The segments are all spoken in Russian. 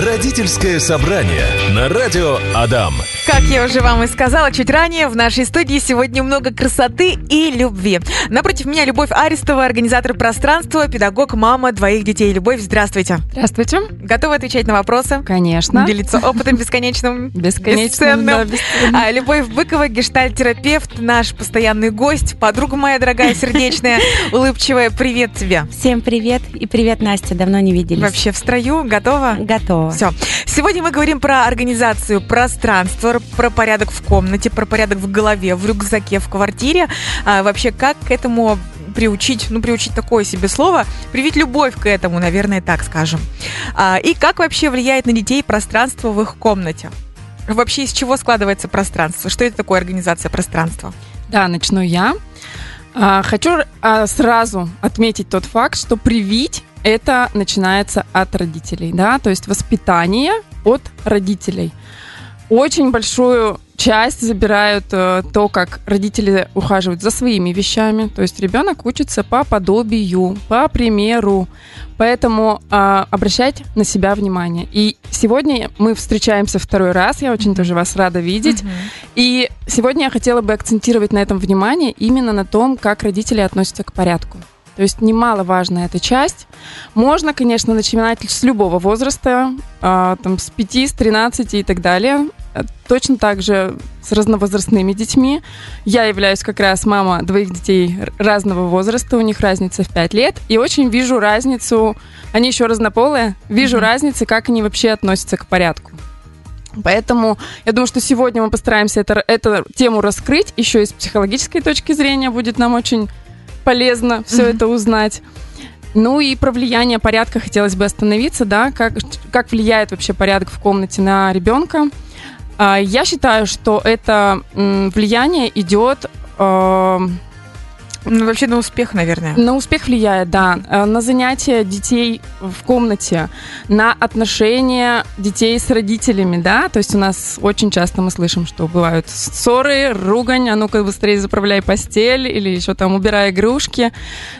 Родительское собрание на радио Адам. Как я уже вам и сказала чуть ранее, в нашей студии сегодня много красоты и любви. Напротив меня Любовь Арестова, организатор пространства, педагог, мама двоих детей. Любовь, здравствуйте. Здравствуйте. Готовы отвечать на вопросы? Конечно. Делиться опытом бесконечным, Бесконечным, да, бесценным. А, Любовь Быкова, гештальт-терапевт, наш постоянный гость, подруга моя дорогая, сердечная, улыбчивая. Привет тебе. Всем привет и привет, Настя, давно не виделись. Вообще в строю, готова? Готова. Все. Сегодня мы говорим про организацию пространства, про порядок в комнате, про порядок в голове, в рюкзаке, в квартире. А, вообще, как к этому приучить, ну, приучить такое себе слово, привить любовь к этому, наверное, так скажем. А, и как вообще влияет на детей пространство в их комнате? Вообще, из чего складывается пространство? Что это такое организация пространства? Да, начну я. А, Хочу а, сразу отметить тот факт, что привить это начинается от родителей, да, то есть воспитание от родителей. Очень большую часть забирают э, то, как родители ухаживают за своими вещами. То есть ребенок учится по подобию, по примеру. Поэтому э, обращать на себя внимание. И сегодня мы встречаемся второй раз. Я очень тоже вас рада видеть. И сегодня я хотела бы акцентировать на этом внимание именно на том, как родители относятся к порядку. То есть немаловажная эта часть. Можно, конечно, начинать с любого возраста, а, там, с 5, с 13 и так далее. А, Точно так же с разновозрастными детьми. Я являюсь как раз мама двоих детей разного возраста, у них разница в 5 лет. И очень вижу разницу, они еще разнополые, вижу Мгм. разницу, как они вообще относятся к порядку. Поэтому я думаю, что сегодня мы постараемся это, эту тему раскрыть. Еще и с психологической точки зрения будет нам очень полезно все это узнать. Ну и про влияние порядка хотелось бы остановиться, да, как, как влияет вообще порядок в комнате на ребенка. А, Я считаю, что это влияние идет э, Ну, вообще на успех, наверное. на успех влияет, да, э, на занятия детей в комнате, на отношения детей с родителями, да, то есть у нас очень часто мы слышим, что бывают ссоры, ругань, а ну-ка быстрее заправляй постель или еще там убирай игрушки,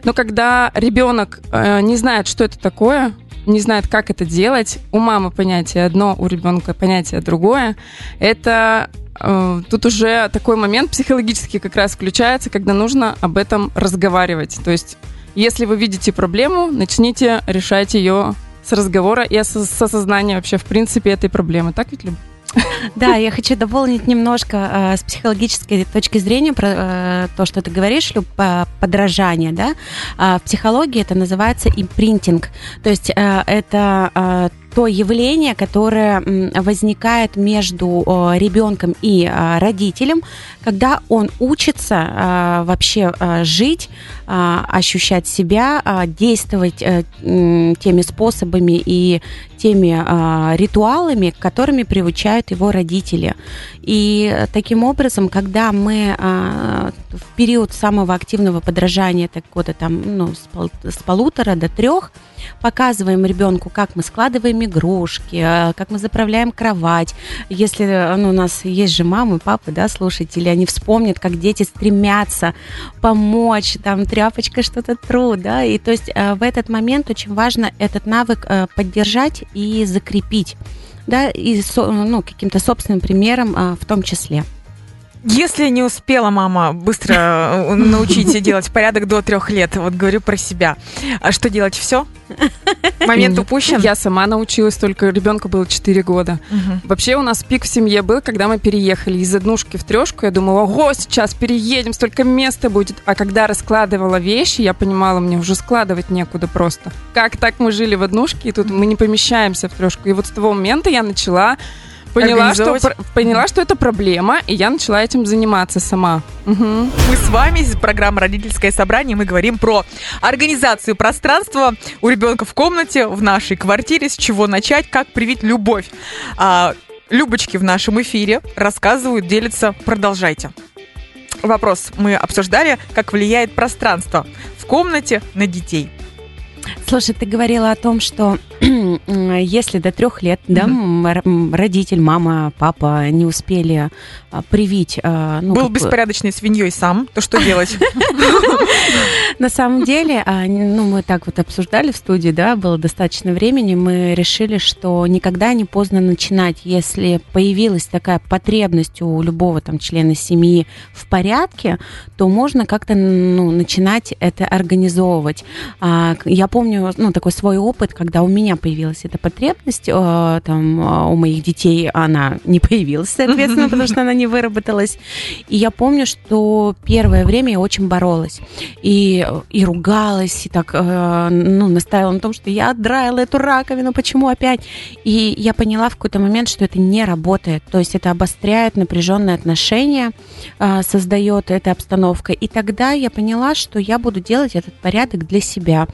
но когда ребенок э, не знает, что это такое, не знает, как это делать, у мамы понятие одно, у ребенка понятие другое, это э, тут уже такой момент психологический как раз включается, когда нужно об этом разговаривать. То есть, если вы видите проблему, начните решать ее с разговора и с осознания вообще в принципе этой проблемы. Так ведь, Люб? Да, я хочу дополнить немножко э, с психологической точки зрения про э, то, что ты говоришь, Люб, по- подражание, да. А в психологии это называется импринтинг. То есть э, это э, то явление, которое возникает между ребенком и э, родителем, когда он учится э, вообще э, жить, ощущать себя, действовать э, теми способами и теми ритуалами, которыми приучают его родители. И таким образом, когда мы в период самого активного подражания, так года там, ну, с полутора до трех, показываем ребенку, как мы складываем игрушки, э, как мы заправляем кровать. Если э, ну, у нас есть же мамы, папы, да, слушатели, они вспомнят, как дети стремятся помочь, там тряпочкой что-то трут, да, и то есть э, в этот момент очень важно этот навык э, поддержать и закрепить, да, и ну, каким-то собственным примером э, в том числе. Если не успела мама быстро э, научить делать порядок до трех лет, вот говорю про себя, а что делать? Все? Момент упущен? Я сама научилась, только ребенку было 4 года. Мгм. Вообще у нас пик в семье был, когда мы переехали из однушки в трешку. Я думала, ого, сейчас переедем, столько места будет. А когда раскладывала вещи, я понимала, мне уже складывать некуда просто. Как так мы жили в однушке, и тут мы не помещаемся в трешку. И вот с того момента я начала Поняла что, поняла, что это проблема, и я начала этим заниматься сама. Мгм. Мы с вами, из программы «Родительское собрание», мы говорим про организацию пространства у ребенка в комнате, в нашей квартире, с чего начать, как привить любовь. А, Любочки в нашем эфире рассказывают, делятся. Продолжайте. Вопрос мы обсуждали, как влияет пространство в комнате на детей. Слушай, ты говорила о том, что если до трех лет, да, родитель, мама, папа не успели а, привить... а, ну, Был как беспорядочной свиньей сам, то что делать? На самом деле, а, ну, мы так вот обсуждали в студии, да, было достаточно времени, мы решили, что никогда не поздно начинать, если появилась такая потребность у любого там члена семьи в порядке, то можно как-то, ну, начинать это организовывать. Я помню, ну, такой свой опыт, когда у меня появилась эта потребность, э, там, а, у моих детей она не появилась, соответственно, потому что она не выработалась. И я помню, что первое время я очень боролась. И, и ругалась, и так, э, ну, настаивала на том, что я отдраила эту раковину, почему опять? И я поняла в какой-то момент, что это не работает. То есть это обостряет напряженные отношения, э, создает эта обстановка. И тогда я поняла, что я буду делать этот порядок для себя.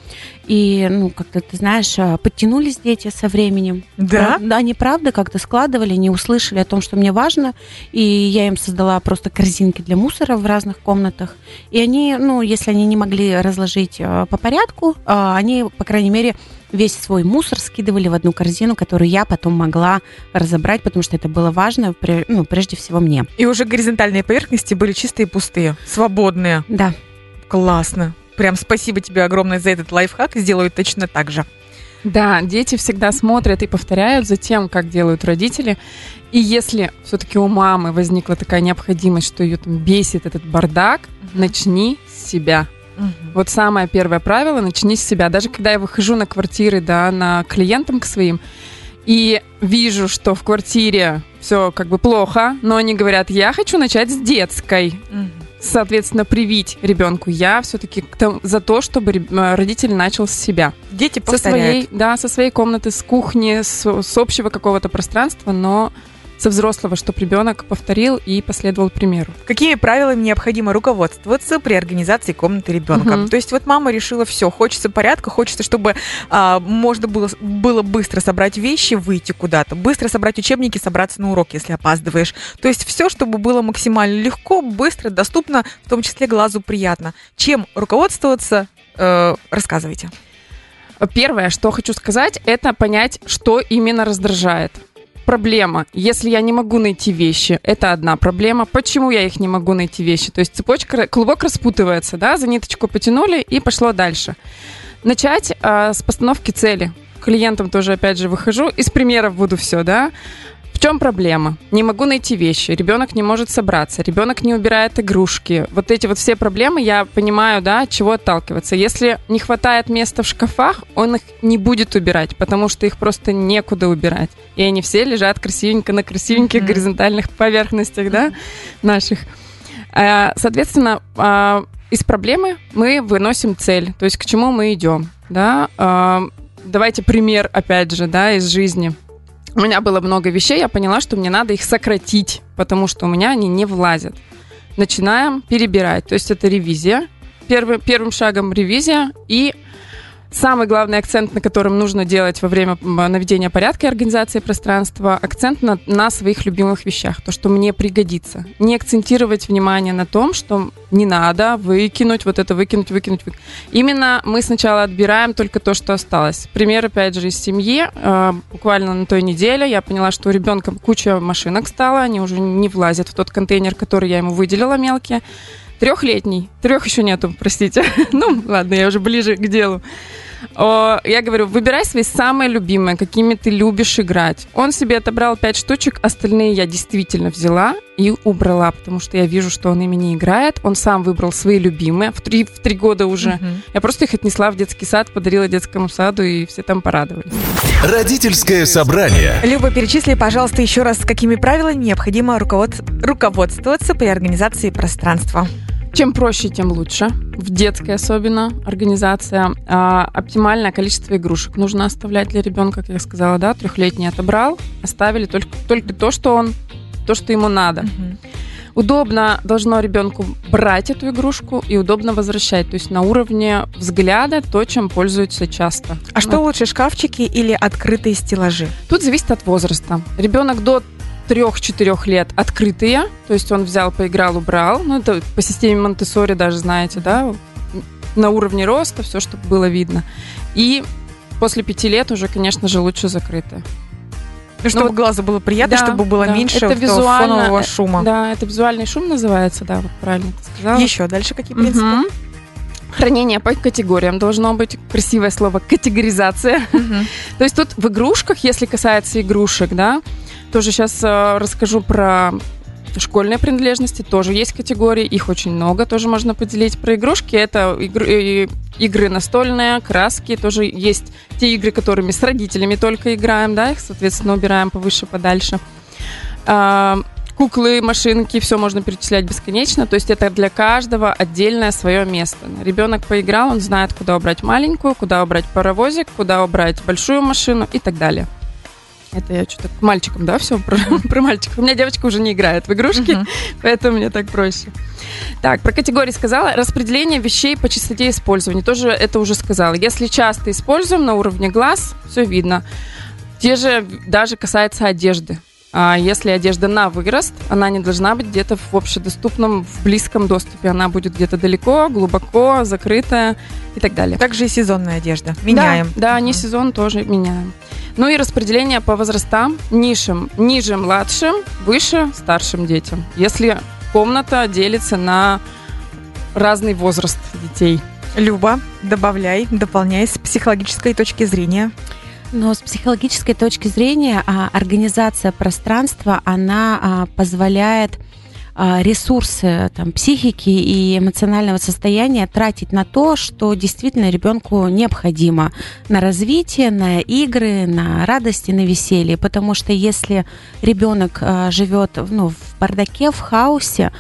И, ну, как-то, ты знаешь, э, подтянулись дети со временем. Да? Да, они правда как-то складывали, не услышали о том, что мне важно. И я им создала просто корзинки для мусора в разных комнатах. И они, ну, если они не могли разложить э, по порядку, э, они, по крайней мере, весь свой мусор скидывали в одну корзину, которую я потом могла разобрать, потому что это было важно, ну, прежде всего мне. И уже горизонтальные поверхности были чистые и пустые, свободные. Да. Классно. Прям спасибо тебе огромное за этот лайфхак. Сделаю точно так же. Да, дети всегда смотрят и повторяют за тем, как делают родители. И если все-таки у мамы возникла такая необходимость, что ее там бесит этот бардак, начни с себя. Вот самое первое правило, начни с себя. Даже когда я выхожу на квартиры, да, на клиентам к своим, и вижу, что в квартире все как бы плохо, но они говорят, я хочу начать с детской. Мгм. Соответственно, привить ребенку. Я все-таки за то, чтобы э, родитель начал с себя. Дети Со повторяют. своей, да, со своей комнаты, с кухни, с, с общего какого-то пространства, но со взрослого, чтобы ребенок повторил и последовал примеру. Какими правилами необходимо руководствоваться при организации комнаты ребенка? Мгм. То есть вот мама решила все, хочется порядка, хочется, чтобы а, можно было, было быстро собрать вещи, выйти куда-то, быстро собрать учебники, собраться на урок, если опаздываешь. То есть все, чтобы было максимально легко, быстро, доступно, в том числе глазу приятно. Чем руководствоваться, э, рассказывайте. Первое, что хочу сказать, это понять, что именно раздражает. Проблема. Если я не могу найти вещи, это одна проблема. Почему я их не могу найти вещи? То есть цепочка, клубок распутывается, да, за ниточку потянули и пошло дальше. Начать а, с постановки цели. Клиентам тоже, опять же, выхожу. Из примеров буду все, да. В чем проблема? Не могу найти вещи, ребенок не может собраться, ребенок не убирает игрушки. Вот эти вот все проблемы я понимаю, да, от чего отталкиваться. Если не хватает места в шкафах, он их не будет убирать, потому что их просто некуда убирать. И они все лежат красивенько на красивеньких Мгм. горизонтальных поверхностях, да, наших. А, Соответственно, а, из проблемы мы выносим цель, то есть к чему мы идем, да. А, Давайте пример, опять же, да, из жизни. У меня было много вещей, я поняла, что мне надо их сократить, потому что у меня они не влазят. Начинаем перебирать, то есть это ревизия. Первым, первым шагом ревизия и Самый главный акцент, на котором нужно делать во время наведения порядка и организации пространства, акцент на, на своих любимых вещах, то, что мне пригодится. Не акцентировать внимание на том, что не надо выкинуть, вот это выкинуть, выкинуть. выкинуть. Именно мы сначала отбираем только то, что осталось. Пример, опять же, из семьи. Э, Буквально на той неделе я поняла, что у ребенка куча машинок стала, они уже не влазят в тот контейнер, который я ему выделила мелкие. Трехлетний. Трех еще нету, простите. ну, ладно, я уже ближе к делу. Я говорю, выбирай свои самые любимые, какими ты любишь играть. Он себе отобрал пять штучек, остальные я действительно взяла и убрала, потому что я вижу, что он ими не играет. Он сам выбрал свои любимые в три, в три года уже. Мгм. Я просто их отнесла в детский сад, подарила детскому саду, и все там порадовались. Родительское собрание. Люба, перечисли, пожалуйста, еще раз, какими правилами необходимо руковод- руководствоваться при организации пространства. Чем проще, тем лучше. В детской особенно организация. А, оптимальное количество игрушек нужно оставлять для ребенка, как я сказала, да, трехлетний отобрал, оставили только, только то, что он, то, что ему надо. Мгм. Удобно должно ребенку брать эту игрушку и удобно возвращать, то есть на уровне взгляда то, чем пользуются часто. А что лучше, шкафчики или открытые стеллажи? Тут зависит от возраста. Ребенок до 3-4 лет открытые, то есть он взял, поиграл, убрал. Ну, это по системе Монтессори даже знаете, да, на уровне роста, все, чтобы было видно. И после пяти лет уже, конечно же, лучше закрытая. Ну, чтобы вот- глазу было приятно, Да, чтобы было да. меньше Это визуально, фонового шума. Да, это визуальный шум называется, да, вот правильно ты сказала. Еще дальше какие принципы? Мгм. Хранение по категориям должно быть. Красивое слово категоризация. Мгм. То есть тут в игрушках, если касается игрушек, да, тоже сейчас расскажу про школьные принадлежности, тоже есть категории, их очень много, тоже можно поделить. Про игрушки это игры, э, игры настольные, краски, тоже есть те игры, которыми с родителями только играем, да, их, соответственно, убираем повыше, подальше. А, Куклы, машинки, все можно перечислять бесконечно. То есть это для каждого отдельное свое место. Ребенок поиграл, он знает, куда убрать маленькую, куда убрать паровозик, куда убрать большую машину и так далее. Это я что-то к мальчикам, да, все про, про мальчиков. У меня девочка уже не играет в игрушки, Мгм. поэтому мне так проще. Так, про категории сказала. Распределение вещей по частоте использования. Тоже это уже сказала. Если часто используем на уровне глаз, все видно. Те же даже касается одежды. А если одежда на вырост, она не должна быть где-то в общедоступном, в близком доступе. Она будет где-то далеко, глубоко, закрытая и так далее. Также и сезонная одежда. Меняем. Да, да не сезон тоже меняем. Ну и распределение по возрастам. Низшим, ниже младшим, выше старшим детям. Если комната делится на разный возраст детей. Люба, добавляй, дополняй с психологической точки зрения. Но с психологической точки зрения а, организация пространства, она а, позволяет ресурсы там, психики и эмоционального состояния тратить на то, что действительно ребенку необходимо на развитие, на игры, на радости, на веселье. Потому что если ребенок а, живет ну, в бардаке, в хаосе,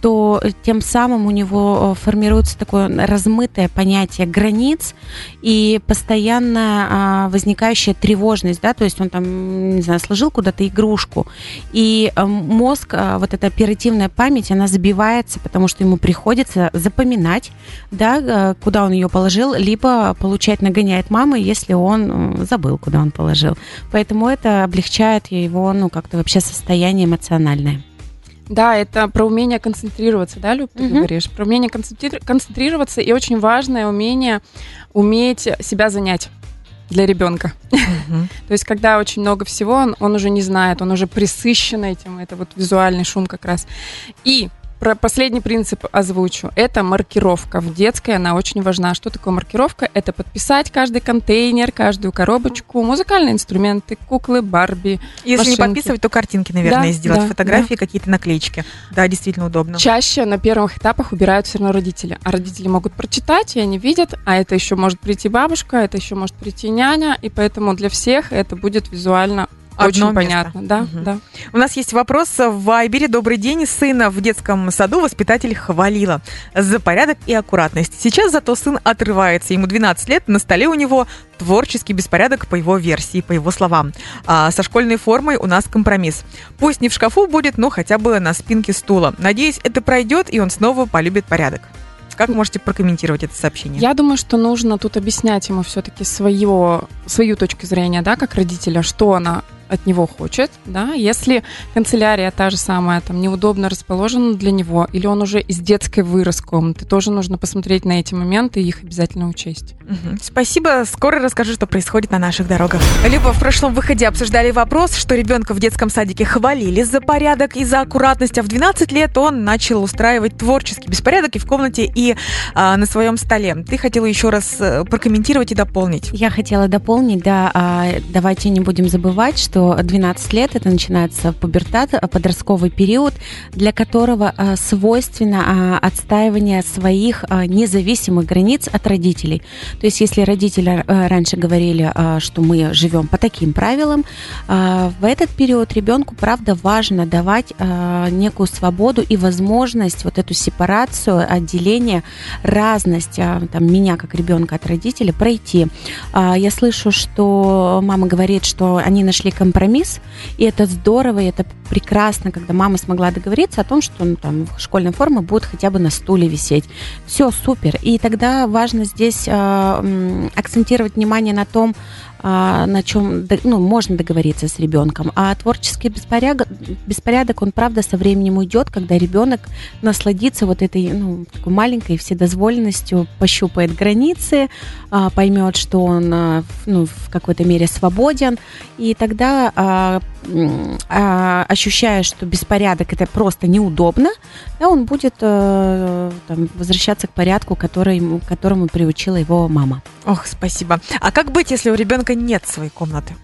то тем самым у него э, формируется такое размытое понятие границ и постоянно а, возникающая тревожность, да, то есть он там, не знаю, сложил куда-то игрушку, и а, мозг, вот эта оперативная память, она забивается, потому что ему приходится запоминать, да, куда он ее положил, либо получать нагоняет мамы, если он э, забыл, куда он положил. Поэтому это облегчает его, ну, как-то вообще состояние эмоциональное. Да, это про умение концентрироваться, да, Люб, ты Мгм. говоришь? Про умение концентри- концентрироваться и очень важное умение уметь себя занять для ребенка. Мгм. То есть, когда очень много всего, он, он уже не знает, он уже присыщен этим, это вот визуальный шум как раз. И про последний принцип озвучу. Это маркировка. В детской она очень важна. Что такое маркировка? Это подписать каждый контейнер, каждую коробочку, музыкальные инструменты, куклы, Барби. Если не машинки. подписывать, то картинки, наверное, Да, сделать, да, фотографии, какие-то наклеечки. Да, действительно удобно. Чаще на первых этапах убирают все равно родители. А родители могут прочитать, и они видят, а это еще может прийти бабушка, это еще может прийти няня, и поэтому для всех это будет визуально Одно очень место. понятно. Да, Мгм. да. У нас есть вопрос в Вайбере. Добрый день. Сына в детском саду воспитатель хвалила за порядок и аккуратность. Сейчас зато сын отрывается. Ему 12 лет. На столе у него творческий беспорядок по его версии, по его словам. А со школьной формой у нас компромисс. Пусть не в шкафу будет, но хотя бы на спинке стула. Надеюсь, это пройдет, и он снова полюбит порядок. Как можете прокомментировать это сообщение? Я думаю, что нужно тут объяснять ему все-таки свое, свою точку зрения, да, как родителя, что она от него хочет, да, если канцелярия та же самая, там, неудобно расположена для него, или он уже из детской вырос комнаты, тоже нужно посмотреть на эти моменты и их обязательно учесть. Мгм. Спасибо. Скоро расскажу, что происходит на наших дорогах. Люба, в прошлом выходе обсуждали вопрос, что ребенка в детском садике хвалили за порядок и за аккуратность, а в 12 лет он начал устраивать творческий беспорядок и в комнате, и а, на своем столе. Ты хотела еще раз э, прокомментировать и дополнить. Я хотела дополнить, да, а, давайте не будем забывать, что 12 лет это начинается пубертат, а, подростковый период, для которого а, свойственно а, отстаивание своих а, независимых границ от родителей. То есть, если родители раньше говорили, что мы живем по таким правилам, в этот период ребенку, правда, важно давать некую свободу и возможность вот эту сепарацию, отделение, разность там, меня как ребенка от родителей пройти. А, Я слышу, что мама говорит, что они нашли компромисс, и это здорово, и это прекрасно, когда мама смогла договориться о том, что ну, там, школьная форма будет хотя бы на стуле висеть. Все супер. И тогда важно здесь м, акцентировать внимание на том, на чем ну, можно договориться с ребенком. А творческий беспорядок, беспорядок, он правда со временем уйдет, когда ребенок насладится вот этой ну, такой маленькой вседозволенностью, пощупает границы, а, поймет, что он ну, в какой-то мере свободен, и тогда ощущая, что беспорядок это просто неудобно, да, он будет э, там, возвращаться к порядку, который, к которому приучила его мама. Ох, спасибо. А как быть, если у ребенка нет своей комнаты?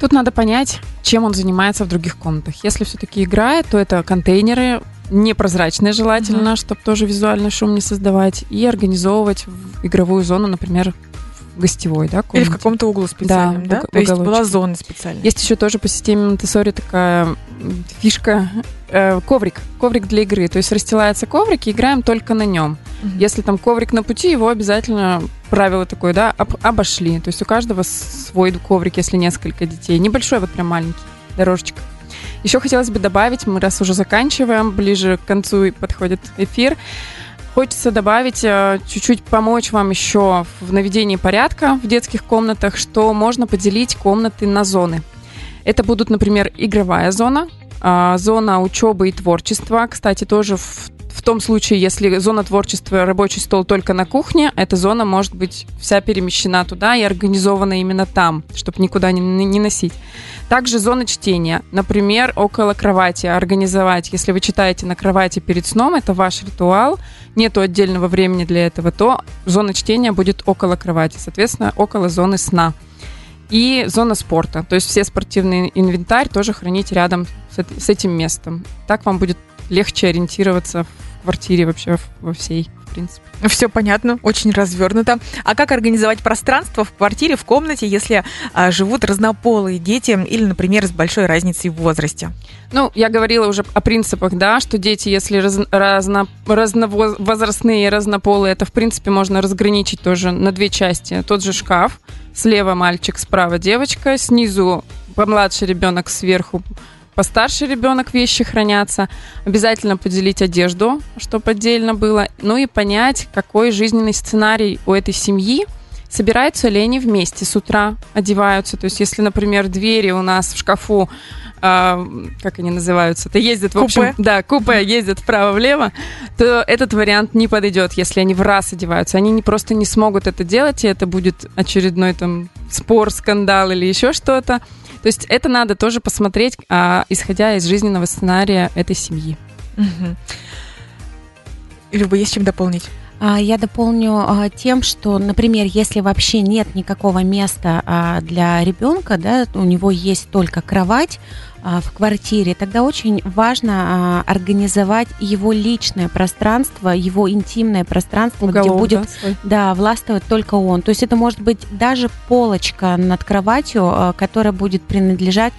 Тут надо понять, чем он занимается в других комнатах. Если все-таки играет, то это контейнеры, непрозрачные желательно, mm-hmm. чтобы тоже визуальный шум не создавать, и организовывать игровую зону, например, гостевой, да. Или в каком-то углу специальном, да? да? То есть была зона специальная. Есть еще тоже по системе Монтессори такая фишка, э, коврик, коврик для игры. То есть расстилается коврик, и играем только на нем. Угу. Если там коврик на пути, его обязательно правило такое, да, об, обошли. То есть у каждого свой коврик, если несколько детей. Небольшой, вот прям маленький, дорожечка. Еще хотелось бы добавить, мы раз уже заканчиваем, ближе к концу подходит эфир, Хочется добавить, э, чуть-чуть помочь вам еще в наведении порядка в детских комнатах, что можно поделить комнаты на зоны. Это будут, например, игровая зона, а, зона учебы и творчества. Кстати, тоже в, в том случае, если зона творчества рабочий стол только на кухне, эта зона может быть вся перемещена туда и организована именно там, чтобы никуда не, не носить. Также зона чтения. Например, около кровати организовать. Если вы читаете на кровати перед сном, это ваш ритуал, нету отдельного времени для этого, то зона чтения будет около кровати, соответственно, около зоны сна. И зона спорта. То есть все спортивный инвентарь тоже хранить рядом с этим местом. Так вам будет легче ориентироваться квартире вообще во всей принципе. Все понятно, очень развернуто. А как организовать пространство в квартире, в комнате, если а, живут разнополые дети или, например, с большой разницей в возрасте? Ну, я говорила уже о принципах, да, что дети, если раз, разно, разновозрастные и разнополые, это, в принципе, можно разграничить тоже на две части. Тот же шкаф, слева мальчик, справа девочка, снизу помладший ребенок, сверху постарше ребенок вещи хранятся. Обязательно поделить одежду, чтобы отдельно было. Ну и понять, какой жизненный сценарий у этой семьи. Собираются ли они вместе с утра, одеваются. То есть, если, например, двери у нас в шкафу э, как они называются, это ездят, в купе. общем, да, купе ездят вправо-влево, то этот вариант не подойдет, если они в раз одеваются. Они не, просто не смогут это делать, и это будет очередной там спор, скандал или еще что-то. То есть это надо тоже посмотреть, а, исходя из жизненного сценария этой семьи. Угу. Люба, есть чем дополнить? А, я дополню а, тем, что, например, если вообще нет никакого места а, для ребенка, да, у него есть только кровать, в квартире, тогда очень важно организовать его личное пространство, его интимное пространство, Уголок, где будет да, да, властвовать только он. То есть это может быть даже полочка над кроватью, которая будет принадлежать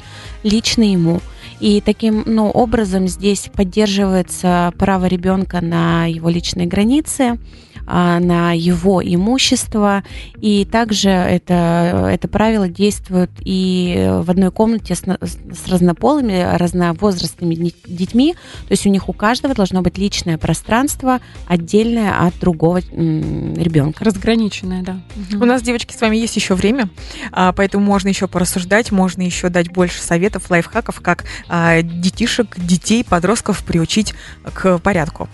лично ему. И таким ну, образом здесь поддерживается право ребенка на его личные границы, на его имущество. И также это, это правило действует и в одной комнате с, с разнополыми, разновозрастными детьми. То есть у них у каждого должно быть личное пространство, отдельное от другого ребенка. Разграниченное, да. Угу. У нас, девочки, с вами есть еще время, а, поэтому можно еще порассуждать, можно еще дать больше советов, лайфхаков, как а, детишек, детей, подростков приучить к порядку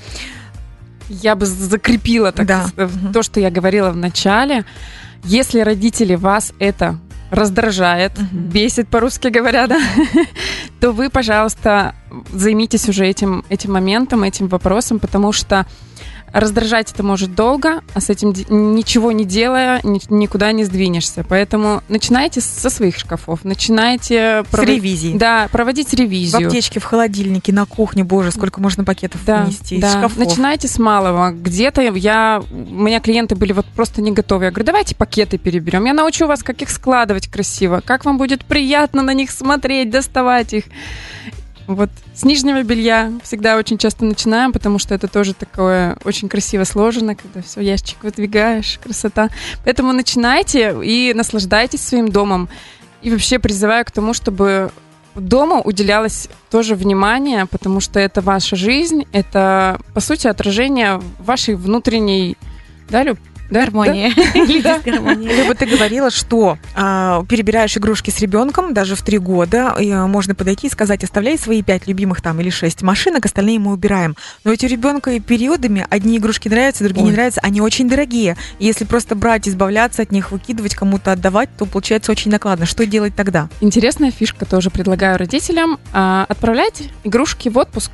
я бы закрепила так, да. то, что я говорила в начале. Если родители вас это раздражает, угу. бесит, по-русски говоря, да, то вы, пожалуйста, займитесь уже этим, этим моментом, этим вопросом, потому что Раздражать это может долго, а с этим ничего не делая, никуда не сдвинешься. Поэтому начинайте со своих шкафов, начинайте... С пров... ревизии. Да, проводить ревизию. В аптечке, в холодильнике, на кухне, боже, сколько можно пакетов да, внести да. шкафов. Начинайте с малого. Где-то я... У меня клиенты были вот просто не готовы. Я говорю, давайте пакеты переберем. Я научу вас, как их складывать красиво, как вам будет приятно на них смотреть, доставать их. Вот с нижнего белья всегда очень часто начинаем, потому что это тоже такое очень красиво сложено, когда все, ящик выдвигаешь, красота. Поэтому начинайте и наслаждайтесь своим домом. И вообще призываю к тому, чтобы дома уделялось тоже внимание, потому что это ваша жизнь, это, по сути, отражение вашей внутренней, да, Люб? Гармония. Да. Гармония. Люба, ты говорила, что а, перебираешь игрушки с ребенком даже в три года, и, а, можно подойти и сказать, оставляй свои пять любимых там или шесть машинок, остальные мы убираем. Но ведь у ребенка и периодами одни игрушки нравятся, другие не Ой. нравятся, они очень дорогие. И если просто брать, избавляться от них, выкидывать, кому-то отдавать, то получается очень накладно. Что делать тогда? Интересная фишка тоже предлагаю родителям. а, отправлять игрушки в отпуск.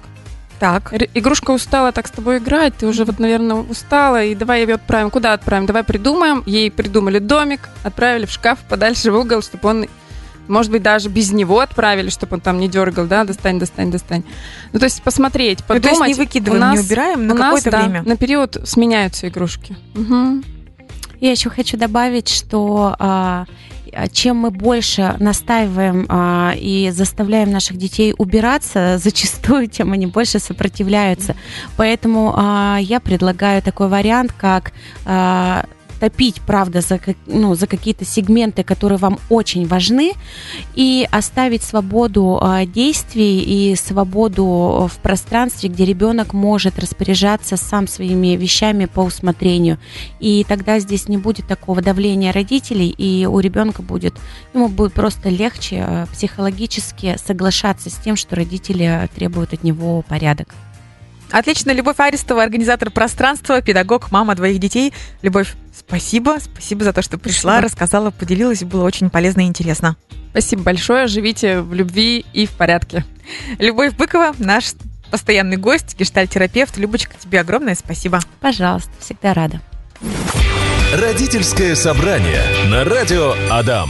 Так. Р- Игрушка устала так с тобой играть, ты уже вот, наверное, устала, и давай ее отправим. Куда отправим? Давай придумаем. Ей придумали домик, отправили в шкаф подальше в угол, чтобы он, может быть, даже без него отправили, чтобы он там не дергал, да, достань, достань, достань. Ну, то есть посмотреть, Ну, подумать. то есть не выкидываем, У нас- не убираем на нас, какое-то да, время. на период сменяются игрушки. Мгм. Я еще хочу добавить, что а, чем мы больше настаиваем а, и заставляем наших детей убираться, зачастую тем они больше сопротивляются. Поэтому а, я предлагаю такой вариант, как а, топить, правда, за, ну, за какие-то сегменты, которые вам очень важны, и оставить свободу а, действий и свободу в пространстве, где ребенок может распоряжаться сам своими вещами по усмотрению. И тогда здесь не будет такого давления родителей, и у ребенка будет, ему будет просто легче э, психологически соглашаться с тем, что родители требуют от него порядок. Отлично, Любовь Арестова, организатор пространства, педагог, мама двоих детей. Любовь, спасибо, спасибо за то, что пришла, Спасибо. рассказала, поделилась, было очень полезно и интересно. Спасибо большое. Живите в любви и в порядке. Любовь Быкова, наш постоянный гость, гештальтерапевт. Любочка, тебе огромное спасибо. Пожалуйста, всегда рада. Родительское собрание на радио Адам.